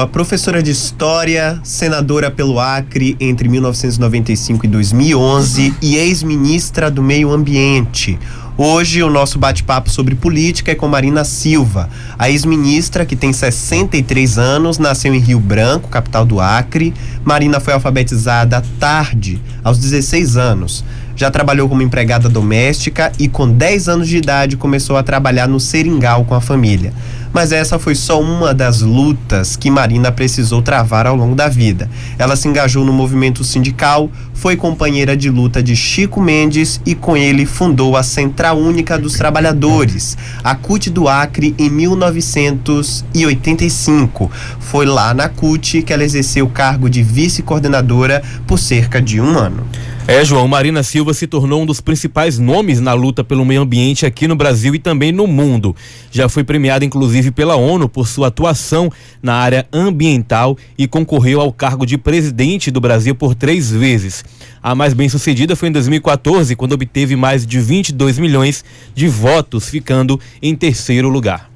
a professora de História, senadora pelo Acre entre 1995 e 2011 e ex-ministra do Meio Ambiente. Hoje o nosso bate-papo sobre política é com Marina Silva, a ex-ministra que tem 63 anos, nasceu em Rio Branco, capital do Acre. Marina foi alfabetizada tarde, aos 16 anos. Já trabalhou como empregada doméstica e com 10 anos de idade começou a trabalhar no seringal com a família mas essa foi só uma das lutas que Marina precisou travar ao longo da vida. Ela se engajou no movimento sindical, foi companheira de luta de Chico Mendes e com ele fundou a Central Única dos Trabalhadores, a CUT do Acre, em 1985. Foi lá na CUT que ela exerceu o cargo de vice-coordenadora por cerca de um ano. É, João, Marina Silva se tornou um dos principais nomes na luta pelo meio ambiente aqui no Brasil e também no mundo. Já foi premiada, inclusive, pela ONU por sua atuação na área ambiental e concorreu ao cargo de presidente do Brasil por três vezes. A mais bem sucedida foi em 2014, quando obteve mais de 22 milhões de votos, ficando em terceiro lugar.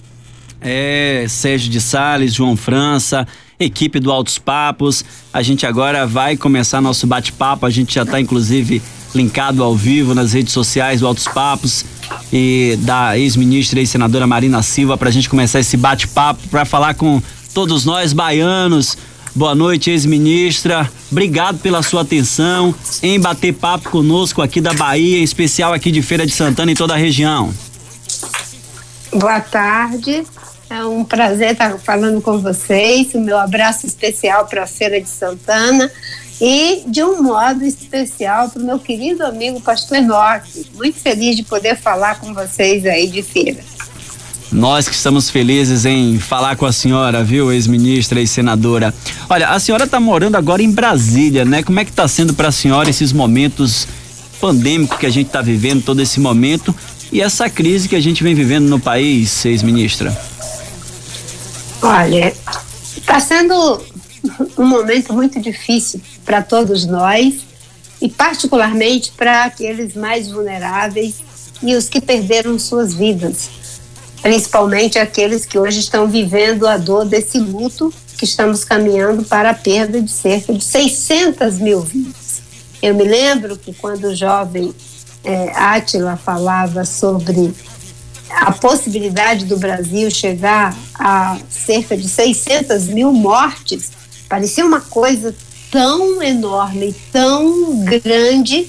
É, Sérgio de Sales, João França, equipe do Altos Papos. A gente agora vai começar nosso bate-papo. A gente já está, inclusive, linkado ao vivo nas redes sociais do Altos Papos e da ex-ministra e senadora Marina Silva para a gente começar esse bate-papo para falar com todos nós baianos. Boa noite, ex-ministra. Obrigado pela sua atenção em bater papo conosco aqui da Bahia, em especial aqui de Feira de Santana e toda a região. Boa tarde. É um prazer estar falando com vocês. O meu abraço especial para a Feira de Santana e, de um modo especial, para o meu querido amigo Pastor Enoque. Muito feliz de poder falar com vocês aí de feira. Nós que estamos felizes em falar com a senhora, viu, ex-ministra e senadora. Olha, a senhora está morando agora em Brasília, né? Como é que está sendo para a senhora esses momentos pandêmicos que a gente está vivendo, todo esse momento, e essa crise que a gente vem vivendo no país, ex-ministra? Olha, está sendo um momento muito difícil para todos nós e particularmente para aqueles mais vulneráveis e os que perderam suas vidas, principalmente aqueles que hoje estão vivendo a dor desse luto que estamos caminhando para a perda de cerca de 600 mil vidas. Eu me lembro que quando o jovem é, Átila falava sobre a possibilidade do Brasil chegar a cerca de 600 mil mortes parecia uma coisa tão enorme, tão grande,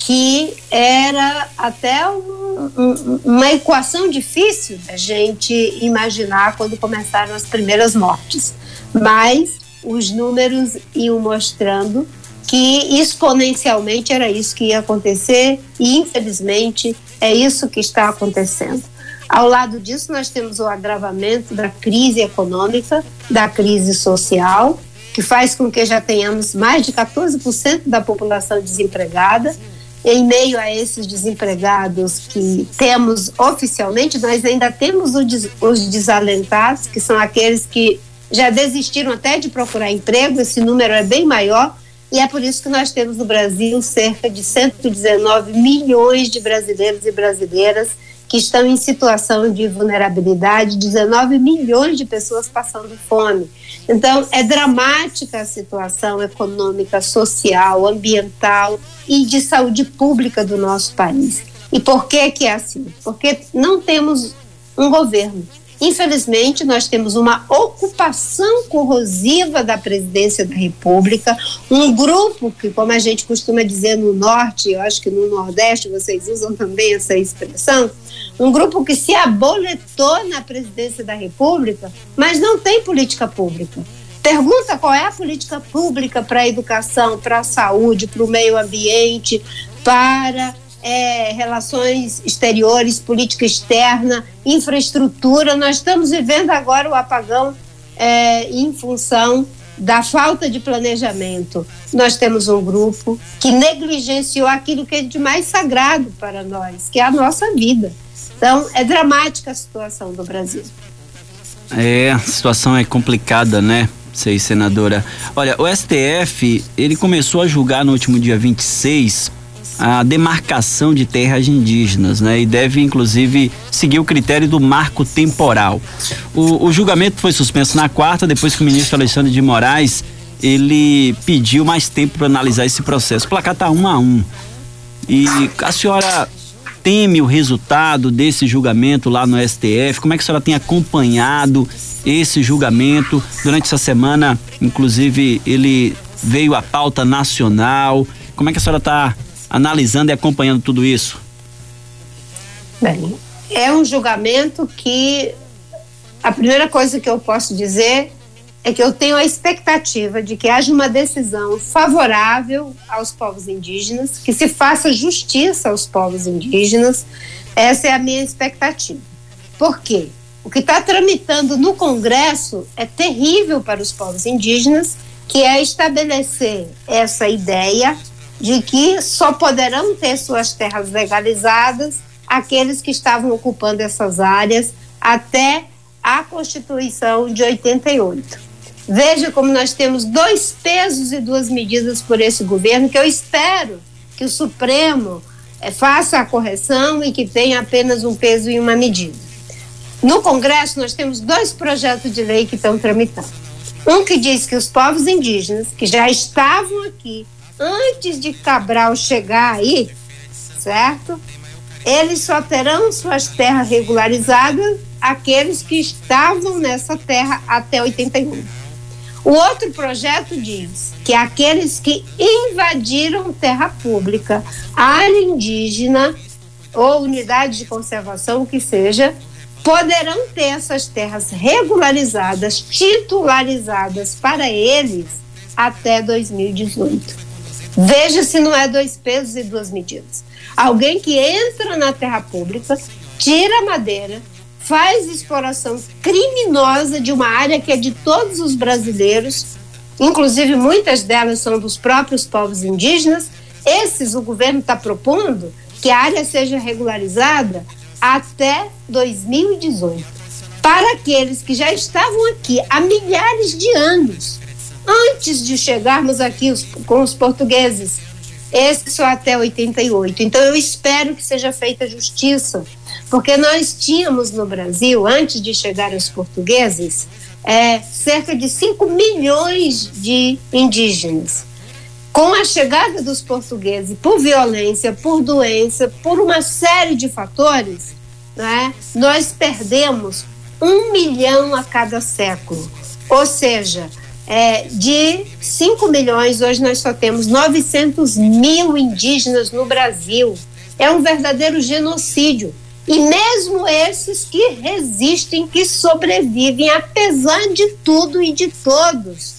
que era até um, um, uma equação difícil da gente imaginar quando começaram as primeiras mortes. Mas os números iam mostrando que exponencialmente era isso que ia acontecer e infelizmente é isso que está acontecendo. Ao lado disso, nós temos o agravamento da crise econômica, da crise social, que faz com que já tenhamos mais de 14% da população desempregada. Em meio a esses desempregados que temos oficialmente, nós ainda temos os desalentados, que são aqueles que já desistiram até de procurar emprego, esse número é bem maior, e é por isso que nós temos no Brasil cerca de 119 milhões de brasileiros e brasileiras que estão em situação de vulnerabilidade, 19 milhões de pessoas passando fome. Então, é dramática a situação econômica, social, ambiental e de saúde pública do nosso país. E por que que é assim? Porque não temos um governo Infelizmente, nós temos uma ocupação corrosiva da presidência da República, um grupo que, como a gente costuma dizer no Norte, eu acho que no Nordeste vocês usam também essa expressão, um grupo que se aboletou na presidência da República, mas não tem política pública. Pergunta qual é a política pública para a educação, para a saúde, para o meio ambiente, para é, relações exteriores, política externa, infraestrutura. Nós estamos vivendo agora o apagão é, em função da falta de planejamento. Nós temos um grupo que negligenciou aquilo que é de mais sagrado para nós, que é a nossa vida. Então, é dramática a situação do Brasil. É, a situação é complicada, né? Sei, senadora. Olha, o STF, ele começou a julgar no último dia 26 a demarcação de terras indígenas, né? E deve, inclusive, seguir o critério do marco temporal. O, o julgamento foi suspenso na quarta, depois que o ministro Alexandre de Moraes ele pediu mais tempo para analisar esse processo. O placar tá um a um. E a senhora teme o resultado desse julgamento lá no STF? Como é que a senhora tem acompanhado esse julgamento durante essa semana? Inclusive, ele veio à pauta nacional. Como é que a senhora está analisando e acompanhando tudo isso? Bem, é um julgamento que a primeira coisa que eu posso dizer é que eu tenho a expectativa de que haja uma decisão favorável aos povos indígenas, que se faça justiça aos povos indígenas. Essa é a minha expectativa. Por quê? O que está tramitando no Congresso é terrível para os povos indígenas, que é estabelecer essa ideia de que só poderão ter suas terras legalizadas aqueles que estavam ocupando essas áreas até a Constituição de 88. Veja como nós temos dois pesos e duas medidas por esse governo, que eu espero que o Supremo é, faça a correção e que tenha apenas um peso e uma medida. No Congresso, nós temos dois projetos de lei que estão tramitando. Um que diz que os povos indígenas, que já estavam aqui antes de Cabral chegar aí, certo? Eles só terão suas terras regularizadas aqueles que estavam nessa terra até 81. O outro projeto diz que aqueles que invadiram terra pública, área indígena ou unidade de conservação, que seja, poderão ter essas terras regularizadas, titularizadas para eles até 2018. Veja se não é dois pesos e duas medidas. Alguém que entra na terra pública, tira a madeira, faz exploração criminosa de uma área que é de todos os brasileiros, inclusive muitas delas são dos próprios povos indígenas. Esses o governo está propondo que a área seja regularizada até 2018. Para aqueles que já estavam aqui há milhares de anos, antes de chegarmos aqui os, com os portugueses, esse só até 88. Então eu espero que seja feita justiça porque nós tínhamos no Brasil, antes de chegar os portugueses, é, cerca de 5 milhões de indígenas. Com a chegada dos portugueses, por violência, por doença, por uma série de fatores, né, nós perdemos um milhão a cada século. Ou seja, é, de 5 milhões, hoje nós só temos 900 mil indígenas no Brasil. É um verdadeiro genocídio. E mesmo esses que resistem, que sobrevivem, apesar de tudo e de todos,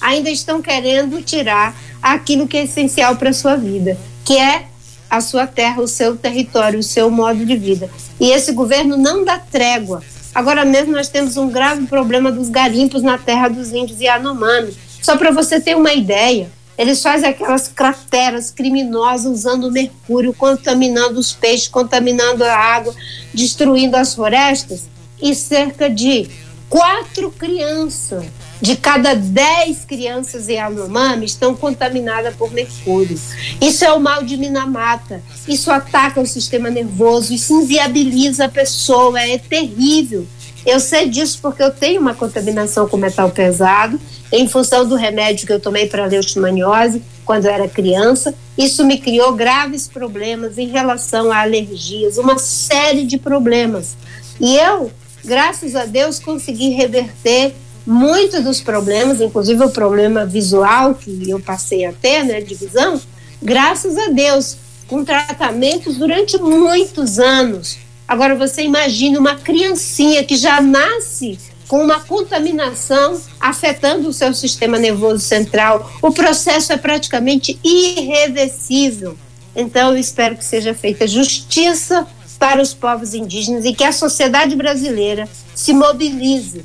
ainda estão querendo tirar aquilo que é essencial para a sua vida, que é a sua terra, o seu território, o seu modo de vida. E esse governo não dá trégua. Agora mesmo nós temos um grave problema dos garimpos na terra dos índios Yanomami. Só para você ter uma ideia, eles fazem aquelas crateras criminosas usando mercúrio, contaminando os peixes, contaminando a água, destruindo as florestas. E cerca de quatro crianças de cada dez crianças em Anomami estão contaminadas por mercúrio. Isso é o mal de Minamata. Isso ataca o sistema nervoso, isso inviabiliza a pessoa, é terrível. Eu sei disso porque eu tenho uma contaminação com metal pesado em função do remédio que eu tomei para leishmaniose quando eu era criança. Isso me criou graves problemas em relação a alergias, uma série de problemas. E eu, graças a Deus, consegui reverter muitos dos problemas, inclusive o problema visual que eu passei a ter, né, de visão, graças a Deus, com tratamentos durante muitos anos. Agora você imagine uma criancinha que já nasce com uma contaminação afetando o seu sistema nervoso central. O processo é praticamente irreversível. Então, eu espero que seja feita justiça para os povos indígenas e que a sociedade brasileira se mobilize.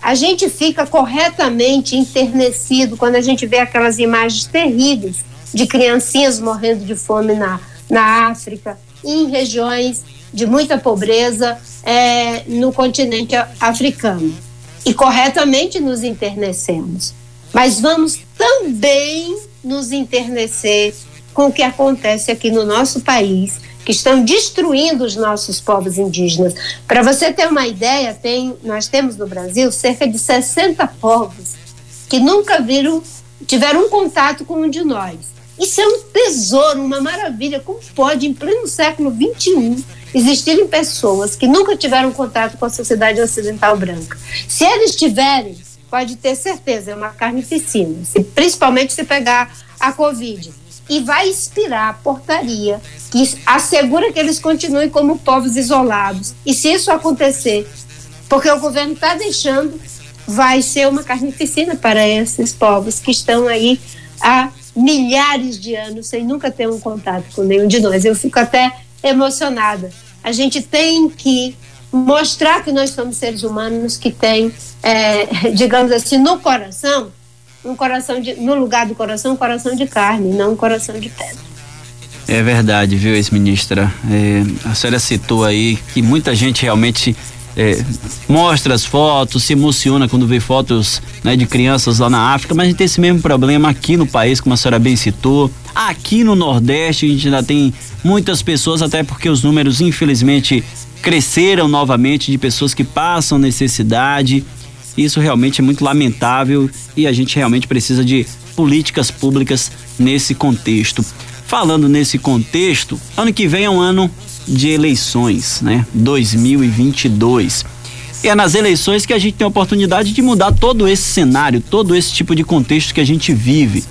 A gente fica corretamente enternecido quando a gente vê aquelas imagens terríveis de criancinhas morrendo de fome na, na África, em regiões de muita pobreza é, no continente africano. E corretamente nos internecemos. Mas vamos também nos internecer com o que acontece aqui no nosso país, que estão destruindo os nossos povos indígenas. Para você ter uma ideia, tem, nós temos no Brasil cerca de 60 povos que nunca viram, tiveram um contato com um de nós. Isso é um tesouro, uma maravilha. Como pode, em pleno século XXI, existirem pessoas que nunca tiveram contato com a sociedade ocidental branca? Se eles tiverem, pode ter certeza, é uma carnificina, se, principalmente se pegar a Covid. E vai expirar a portaria que assegura que eles continuem como povos isolados. E se isso acontecer, porque o governo está deixando, vai ser uma carnificina para esses povos que estão aí há milhares de anos sem nunca ter um contato com nenhum de nós. Eu fico até emocionada. A gente tem que mostrar que nós somos seres humanos que têm, é, digamos assim, no coração, um coração de, no lugar do coração, um coração de carne, não um coração de pedra. É verdade, viu, ex-ministra? É, a senhora citou aí que muita gente realmente é, mostra as fotos, se emociona quando vê fotos né, de crianças lá na África, mas a gente tem esse mesmo problema aqui no país, como a senhora bem citou. Aqui no Nordeste a gente ainda tem muitas pessoas, até porque os números, infelizmente, cresceram novamente de pessoas que passam necessidade. Isso realmente é muito lamentável e a gente realmente precisa de políticas públicas nesse contexto. Falando nesse contexto, ano que vem é um ano de eleições, né? 2022. E é nas eleições que a gente tem a oportunidade de mudar todo esse cenário, todo esse tipo de contexto que a gente vive.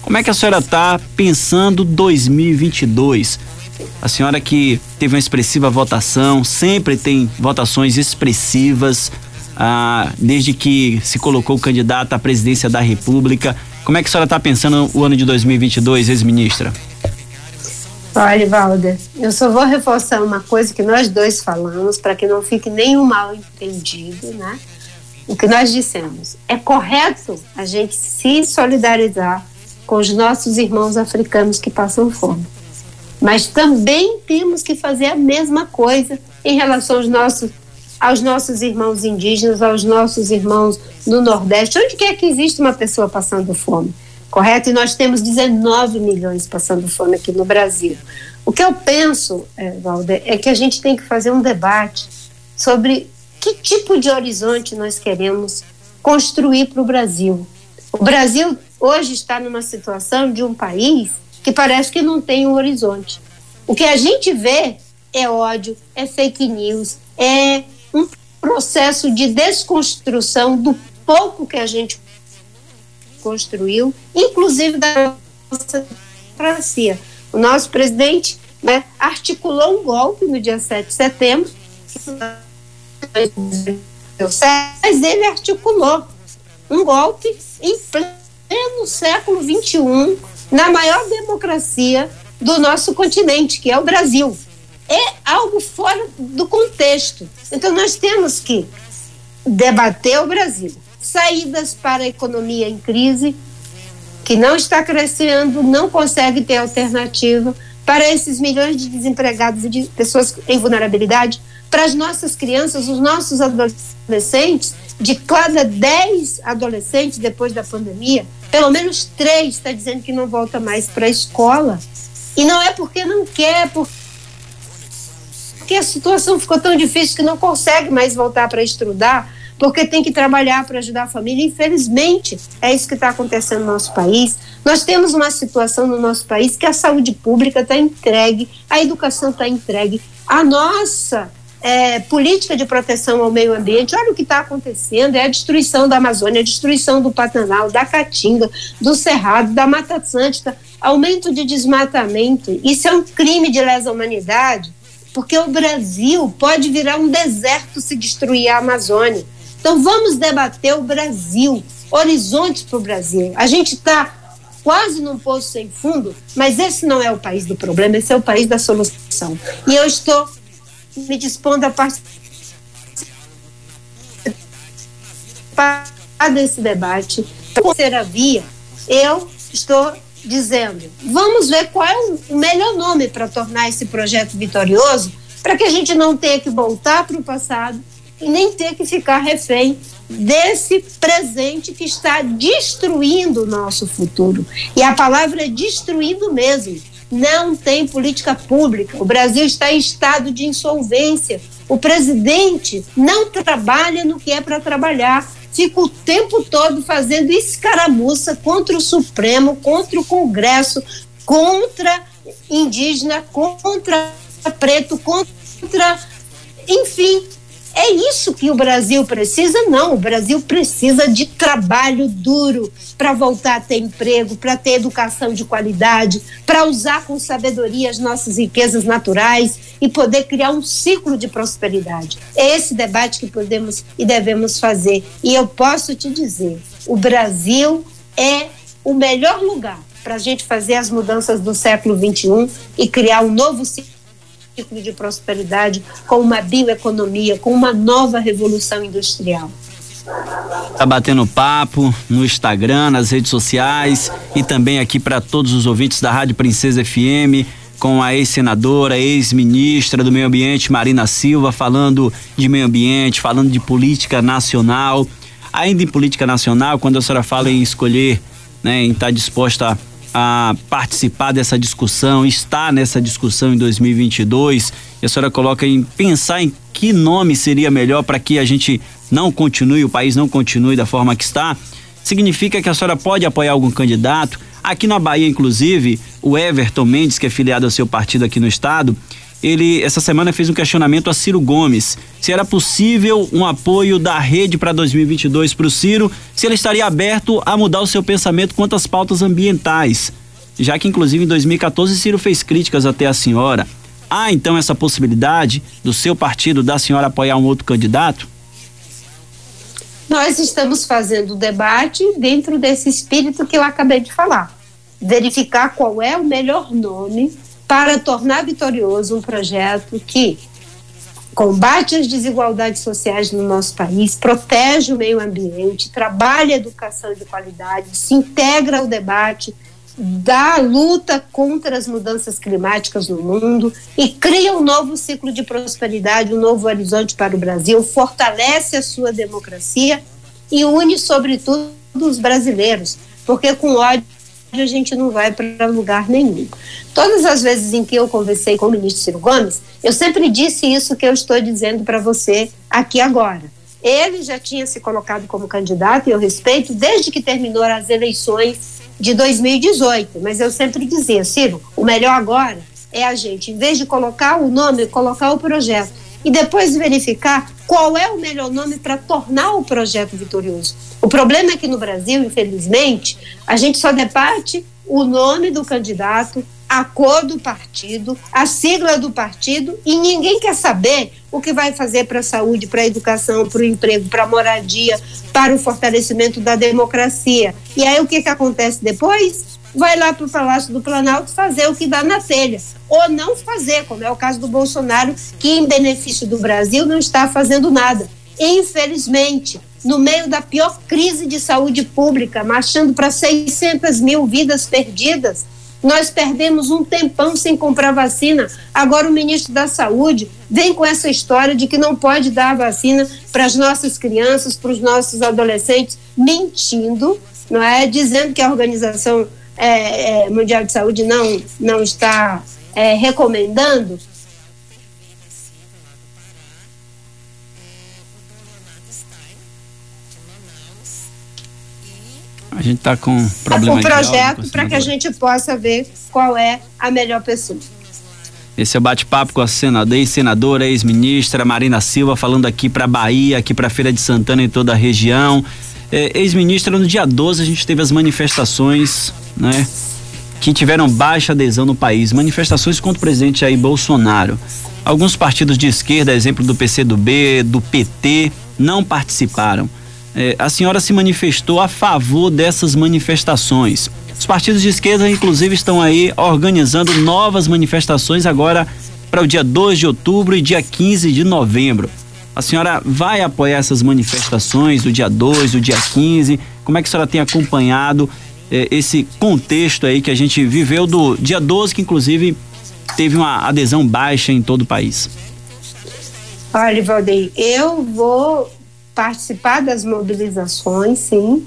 Como é que a senhora está pensando 2022? A senhora que teve uma expressiva votação, sempre tem votações expressivas, ah, desde que se colocou candidato à presidência da República. Como é que a senhora está pensando o ano de 2022, ex-ministra? Olha, Valder, eu só vou reforçar uma coisa que nós dois falamos, para que não fique nenhum mal entendido, né? O que nós dissemos. É correto a gente se solidarizar com os nossos irmãos africanos que passam fome. Mas também temos que fazer a mesma coisa em relação aos nossos, aos nossos irmãos indígenas, aos nossos irmãos no Nordeste, onde quer que exista uma pessoa passando fome correto? E nós temos 19 milhões passando fome aqui no Brasil. O que eu penso, é, Valder, é que a gente tem que fazer um debate sobre que tipo de horizonte nós queremos construir para o Brasil. O Brasil hoje está numa situação de um país que parece que não tem um horizonte. O que a gente vê é ódio, é fake news, é um processo de desconstrução do pouco que a gente construiu, inclusive da nossa democracia. O nosso presidente né, articulou um golpe no dia 7 de setembro, mas ele articulou um golpe em pleno século XXI, na maior democracia do nosso continente, que é o Brasil. É algo fora do contexto. Então, nós temos que debater o Brasil, saídas para a economia em crise, que não está crescendo, não consegue ter alternativa para esses milhões de desempregados e de pessoas em vulnerabilidade, para as nossas crianças, os nossos adolescentes, de cada 10 adolescentes depois da pandemia, pelo menos três está dizendo que não volta mais para a escola. E não é porque não quer, porque a situação ficou tão difícil que não consegue mais voltar para estudar, porque tem que trabalhar para ajudar a família. Infelizmente, é isso que está acontecendo no nosso país. Nós temos uma situação no nosso país que a saúde pública está entregue, a educação está entregue, a nossa é, política de proteção ao meio ambiente, olha o que está acontecendo, é a destruição da Amazônia, a destruição do Pantanal, da Caatinga, do Cerrado, da Mata Atlântica, aumento de desmatamento, isso é um crime de lesa humanidade, porque o Brasil pode virar um deserto se destruir a Amazônia. Então vamos debater o Brasil, horizontes para o Brasil. A gente está quase num poço sem fundo, mas esse não é o país do problema, esse é o país da solução. E eu estou me dispondo a participar desse debate. Terceira via, eu estou dizendo, vamos ver qual é o melhor nome para tornar esse projeto vitorioso, para que a gente não tenha que voltar para o passado e nem ter que ficar refém desse presente que está destruindo o nosso futuro. E a palavra é destruindo mesmo. não tem política pública. O Brasil está em estado de insolvência. O presidente não trabalha no que é para trabalhar. Fica o tempo todo fazendo escaramuça contra o Supremo, contra o Congresso, contra indígena, contra preto, contra. Enfim, é isso que o Brasil precisa? Não, o Brasil precisa de trabalho duro para voltar a ter emprego, para ter educação de qualidade, para usar com sabedoria as nossas riquezas naturais e poder criar um ciclo de prosperidade. É esse debate que podemos e devemos fazer. E eu posso te dizer: o Brasil é o melhor lugar para a gente fazer as mudanças do século XXI e criar um novo ciclo ciclo de prosperidade, com uma bioeconomia, com uma nova revolução industrial. Tá batendo papo no Instagram, nas redes sociais e também aqui para todos os ouvintes da Rádio Princesa FM com a ex-senadora, ex-ministra do Meio Ambiente, Marina Silva, falando de meio ambiente, falando de política nacional. Ainda em política nacional, quando a senhora fala em escolher, né, em estar tá disposta a participar dessa discussão, estar nessa discussão em 2022. E a senhora coloca em pensar em que nome seria melhor para que a gente não continue, o país não continue da forma que está. Significa que a senhora pode apoiar algum candidato. Aqui na Bahia, inclusive, o Everton Mendes, que é filiado ao seu partido aqui no estado, ele essa semana fez um questionamento a Ciro Gomes se era possível um apoio da rede para 2022 para o Ciro, se ele estaria aberto a mudar o seu pensamento quanto às pautas ambientais, já que inclusive em 2014 Ciro fez críticas até a senhora. Há então essa possibilidade do seu partido da senhora apoiar um outro candidato? Nós estamos fazendo o debate dentro desse espírito que eu acabei de falar. Verificar qual é o melhor nome para tornar vitorioso um projeto que combate as desigualdades sociais no nosso país, protege o meio ambiente, trabalha a educação de qualidade, se integra ao debate da luta contra as mudanças climáticas no mundo e cria um novo ciclo de prosperidade, um novo horizonte para o Brasil, fortalece a sua democracia e une, sobretudo, os brasileiros, porque com ódio a gente não vai para lugar nenhum. Todas as vezes em que eu conversei com o ministro Ciro Gomes, eu sempre disse isso que eu estou dizendo para você aqui agora. Ele já tinha se colocado como candidato, e eu respeito, desde que terminou as eleições de 2018. Mas eu sempre dizia, Ciro, o melhor agora é a gente, em vez de colocar o nome, colocar o projeto. E depois verificar qual é o melhor nome para tornar o projeto vitorioso. O problema é que no Brasil, infelizmente, a gente só debate o nome do candidato, a cor do partido, a sigla do partido e ninguém quer saber o que vai fazer para a saúde, para a educação, para o emprego, para a moradia, para o fortalecimento da democracia. E aí o que, que acontece depois? Vai lá para o Palácio do Planalto fazer o que dá na telha, ou não fazer, como é o caso do Bolsonaro, que em benefício do Brasil não está fazendo nada. Infelizmente, no meio da pior crise de saúde pública, marchando para 600 mil vidas perdidas, nós perdemos um tempão sem comprar vacina. Agora o ministro da Saúde vem com essa história de que não pode dar vacina para as nossas crianças, para os nossos adolescentes, mentindo, não é? Dizendo que a Organização é, é, Mundial de Saúde não, não está é, recomendando. A gente está com problema um projeto para que a gente possa ver qual é a melhor pessoa. Esse é o bate-papo com a senadora, ex-senadora, ex-ministra Marina Silva, falando aqui para Bahia, aqui para Feira de Santana e toda a região. É, ex-ministra, no dia 12 a gente teve as manifestações, né? Que tiveram baixa adesão no país. Manifestações contra o presidente Jair Bolsonaro. Alguns partidos de esquerda, exemplo do PCdoB, do PT, não participaram eh, a senhora se manifestou a favor dessas manifestações. Os partidos de esquerda, inclusive, estão aí organizando novas manifestações agora para o dia 2 de outubro e dia 15 de novembro. A senhora vai apoiar essas manifestações do dia 2, do dia 15? Como é que a senhora tem acompanhado eh, esse contexto aí que a gente viveu do dia 12, que inclusive teve uma adesão baixa em todo o país? Olha, Valdeir, eu vou participar das mobilizações, sim.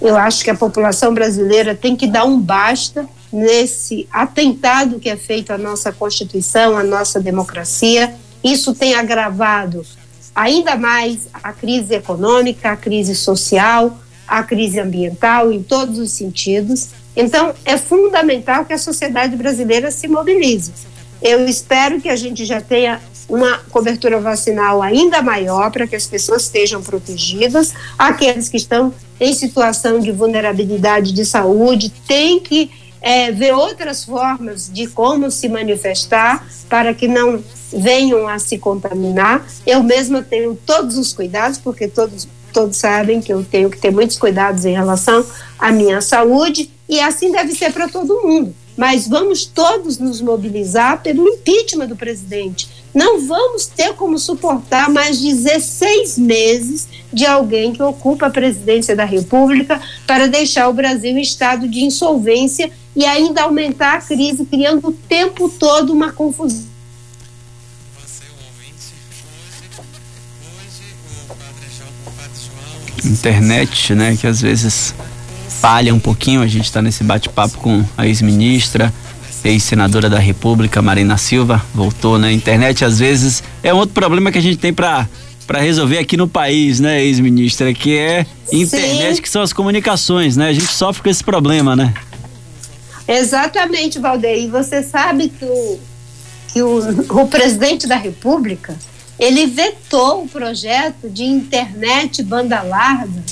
Eu acho que a população brasileira tem que dar um basta nesse atentado que é feito à nossa Constituição, à nossa democracia. Isso tem agravado ainda mais a crise econômica, a crise social, a crise ambiental, em todos os sentidos. Então, é fundamental que a sociedade brasileira se mobilize. Eu espero que a gente já tenha uma cobertura vacinal ainda maior para que as pessoas estejam protegidas. Aqueles que estão em situação de vulnerabilidade de saúde têm que é, ver outras formas de como se manifestar para que não venham a se contaminar. Eu mesma tenho todos os cuidados, porque todos, todos sabem que eu tenho que ter muitos cuidados em relação à minha saúde, e assim deve ser para todo mundo. Mas vamos todos nos mobilizar pelo impeachment do presidente. Não vamos ter como suportar mais 16 meses de alguém que ocupa a presidência da República para deixar o Brasil em estado de insolvência e ainda aumentar a crise, criando o tempo todo uma confusão. Internet, né, que às vezes falha um pouquinho. A gente está nesse bate-papo com a ex-ministra, ex-senadora da República, Marina Silva, voltou na né? internet. Às vezes é um outro problema que a gente tem para para resolver aqui no país, né, ex-ministra, que é internet, Sim. que são as comunicações, né? A gente sofre com esse problema, né? Exatamente, Valdeir. E você sabe que o, que o, o presidente da República ele vetou o projeto de internet banda larga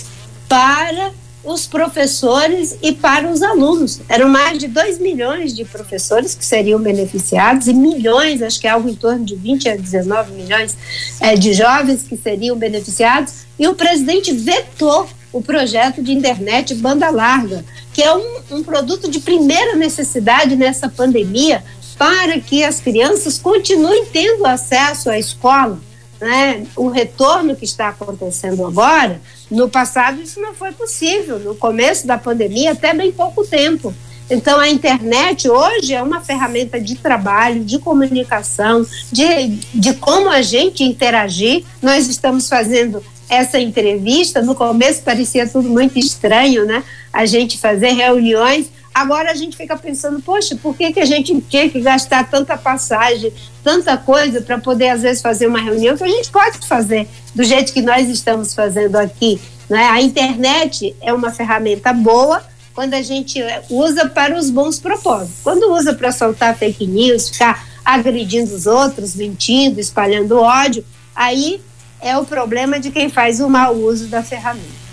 para os professores e para os alunos. Eram mais de 2 milhões de professores que seriam beneficiados e milhões, acho que é algo em torno de 20 a 19 milhões é, de jovens que seriam beneficiados. E o presidente vetou o projeto de internet banda larga, que é um, um produto de primeira necessidade nessa pandemia para que as crianças continuem tendo acesso à escola. Né? O retorno que está acontecendo agora, no passado isso não foi possível, no começo da pandemia, até bem pouco tempo. Então, a internet hoje é uma ferramenta de trabalho, de comunicação, de, de como a gente interagir. Nós estamos fazendo essa entrevista. No começo parecia tudo muito estranho, né? A gente fazer reuniões. Agora a gente fica pensando, poxa, por que, que a gente tinha que gastar tanta passagem, tanta coisa para poder, às vezes, fazer uma reunião que a gente pode fazer do jeito que nós estamos fazendo aqui? Né? A internet é uma ferramenta boa quando a gente usa para os bons propósitos. Quando usa para soltar fake news, ficar agredindo os outros, mentindo, espalhando ódio, aí é o problema de quem faz o mau uso da ferramenta.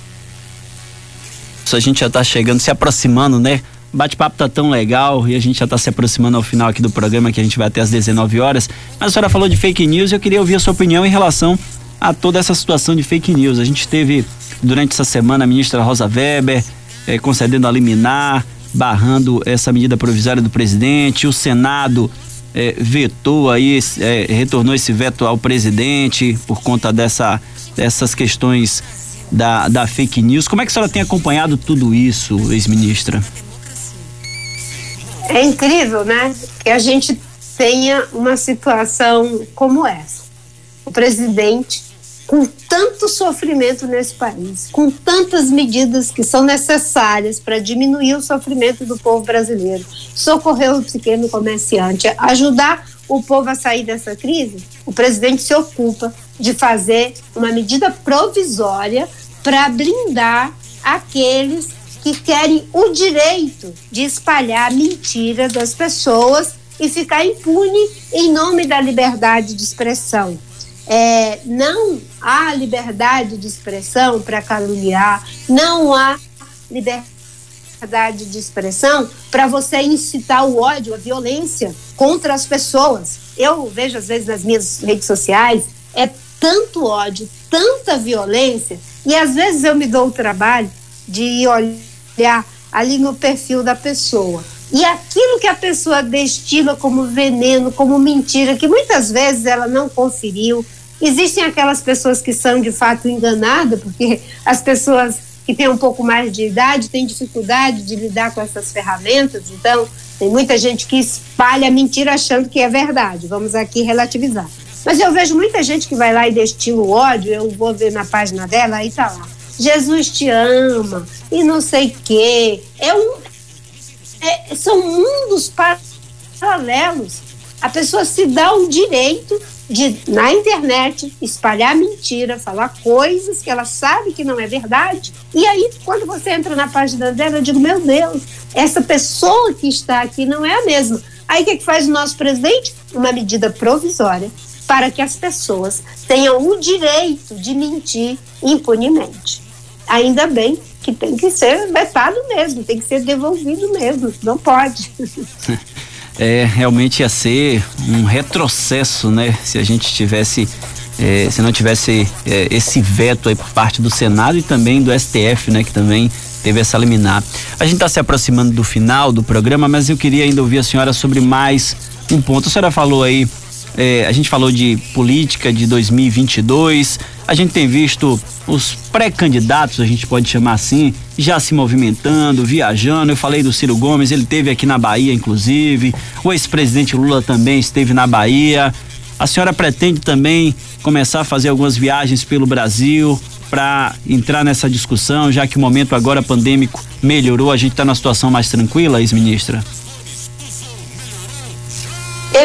A gente já está chegando, se aproximando, né? Bate-papo tá tão legal e a gente já está se aproximando ao final aqui do programa que a gente vai até às 19 horas. Mas a senhora falou de fake news e eu queria ouvir a sua opinião em relação a toda essa situação de fake news. A gente teve durante essa semana a ministra Rosa Weber eh, concedendo a liminar, barrando essa medida provisória do presidente, o Senado é, vetou aí, é, retornou esse veto ao presidente por conta dessa, dessas questões da, da fake news. Como é que a senhora tem acompanhado tudo isso, ex-ministra? É incrível, né? Que a gente tenha uma situação como essa. O presidente com tanto sofrimento nesse país, com tantas medidas que são necessárias para diminuir o sofrimento do povo brasileiro, socorrer o pequeno comerciante, ajudar o povo a sair dessa crise, o presidente se ocupa de fazer uma medida provisória para blindar aqueles que querem o direito de espalhar mentira das pessoas e ficar impune em nome da liberdade de expressão é, não há liberdade de expressão para caluniar, não há liberdade de expressão para você incitar o ódio, a violência contra as pessoas. Eu vejo às vezes nas minhas redes sociais é tanto ódio, tanta violência, e às vezes eu me dou o trabalho de olhar ali no perfil da pessoa. E aquilo que a pessoa destila como veneno, como mentira, que muitas vezes ela não conferiu, Existem aquelas pessoas que são de fato enganadas, porque as pessoas que têm um pouco mais de idade têm dificuldade de lidar com essas ferramentas, então tem muita gente que espalha mentira achando que é verdade. Vamos aqui relativizar. Mas eu vejo muita gente que vai lá e destila o ódio, eu vou ver na página dela, aí tá lá. Jesus te ama e não sei o quê. É um, é, são mundos paralelos. A pessoa se dá o direito de, na internet, espalhar mentira, falar coisas que ela sabe que não é verdade. E aí, quando você entra na página dela, eu digo: meu Deus, essa pessoa que está aqui não é a mesma. Aí o que, que faz o nosso presidente? Uma medida provisória para que as pessoas tenham o direito de mentir impunemente. Ainda bem que tem que ser vetado mesmo, tem que ser devolvido mesmo, não pode. É, realmente ia ser um retrocesso, né? Se a gente tivesse, é, se não tivesse é, esse veto aí por parte do Senado e também do STF, né? Que também teve essa liminar. A gente está se aproximando do final do programa, mas eu queria ainda ouvir a senhora sobre mais um ponto. A senhora falou aí é, a gente falou de política de 2022. A gente tem visto os pré-candidatos, a gente pode chamar assim, já se movimentando, viajando. Eu falei do Ciro Gomes, ele teve aqui na Bahia, inclusive. O ex-presidente Lula também esteve na Bahia. A senhora pretende também começar a fazer algumas viagens pelo Brasil para entrar nessa discussão, já que o momento agora pandêmico melhorou, a gente está numa situação mais tranquila, ex-ministra?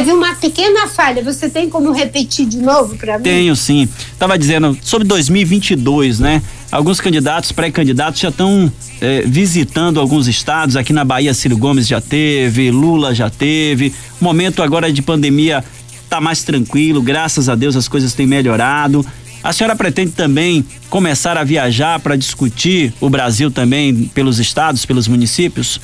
Teve uma pequena falha. Você tem como repetir de novo para mim? Tenho sim. Tava dizendo sobre 2022, né? Alguns candidatos, pré-candidatos já estão é, visitando alguns estados. Aqui na Bahia, Ciro Gomes já teve, Lula já teve. Momento agora de pandemia tá mais tranquilo. Graças a Deus as coisas têm melhorado. A senhora pretende também começar a viajar para discutir o Brasil também pelos estados, pelos municípios?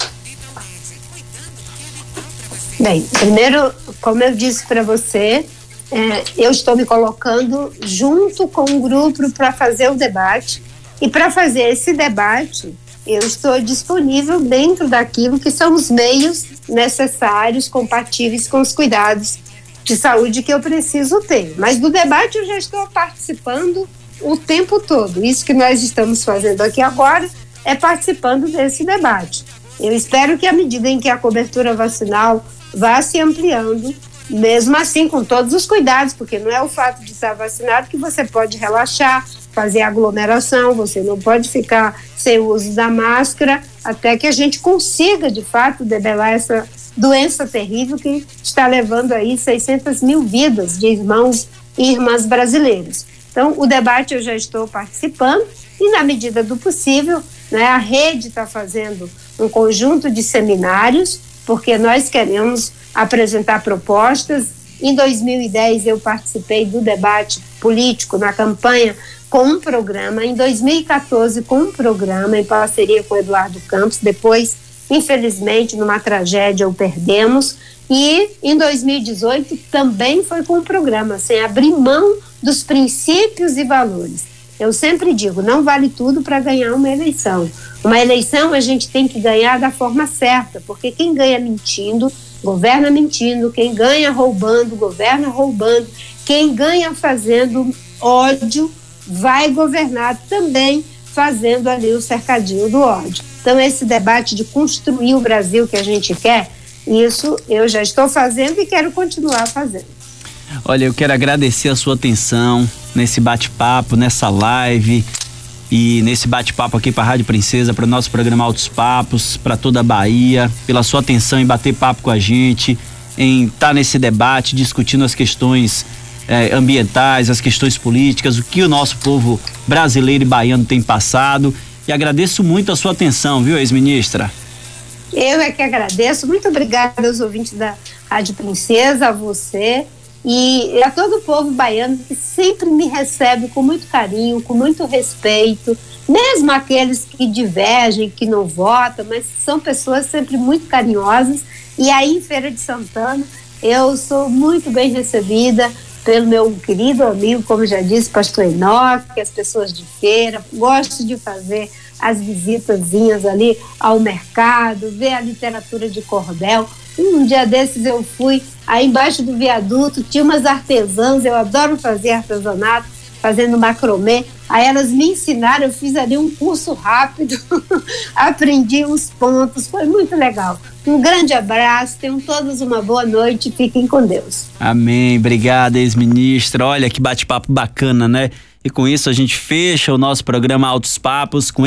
Bem, primeiro, como eu disse para você, é, eu estou me colocando junto com o grupo para fazer o debate. E para fazer esse debate, eu estou disponível dentro daquilo que são os meios necessários, compatíveis com os cuidados de saúde que eu preciso ter. Mas do debate eu já estou participando o tempo todo. Isso que nós estamos fazendo aqui agora é participando desse debate. Eu espero que à medida em que a cobertura vacinal vá se ampliando, mesmo assim com todos os cuidados, porque não é o fato de estar vacinado que você pode relaxar, fazer aglomeração, você não pode ficar sem o uso da máscara, até que a gente consiga de fato debelar essa doença terrível que está levando aí 600 mil vidas de irmãos e irmãs brasileiros. Então, o debate eu já estou participando e, na medida do possível, né, a rede está fazendo um conjunto de seminários porque nós queremos apresentar propostas. Em 2010, eu participei do debate político na campanha com um programa, em 2014, com um programa em parceria com Eduardo Campos. Depois, infelizmente, numa tragédia, o perdemos. E em 2018 também foi com um programa, sem abrir mão dos princípios e valores. Eu sempre digo, não vale tudo para ganhar uma eleição. Uma eleição a gente tem que ganhar da forma certa, porque quem ganha mentindo, governa mentindo, quem ganha roubando, governa roubando, quem ganha fazendo ódio, vai governar também fazendo ali o cercadinho do ódio. Então, esse debate de construir o Brasil que a gente quer, isso eu já estou fazendo e quero continuar fazendo. Olha, eu quero agradecer a sua atenção nesse bate-papo, nessa live e nesse bate-papo aqui para a Rádio Princesa, para o nosso programa Altos Papos, para toda a Bahia, pela sua atenção em bater papo com a gente, em estar tá nesse debate, discutindo as questões eh, ambientais, as questões políticas, o que o nosso povo brasileiro e baiano tem passado. E agradeço muito a sua atenção, viu, ex-ministra? Eu é que agradeço. Muito obrigada aos ouvintes da Rádio Princesa, a você e a todo o povo baiano que sempre me recebe com muito carinho, com muito respeito, mesmo aqueles que divergem, que não votam, mas são pessoas sempre muito carinhosas. E aí em Feira de Santana eu sou muito bem recebida pelo meu querido amigo, como já disse, pastor Enoque, as pessoas de feira, gosto de fazer as visitazinhas ali ao mercado, ver a literatura de cordel. Um dia desses eu fui aí embaixo do viaduto, tinha umas artesãs, eu adoro fazer artesanato, fazendo macromê. Aí elas me ensinaram, eu fiz ali um curso rápido, aprendi uns pontos, foi muito legal. Um grande abraço, tenham todos uma boa noite, fiquem com Deus. Amém, obrigada, ex-ministra. Olha que bate-papo bacana, né? E com isso a gente fecha o nosso programa Altos Papos com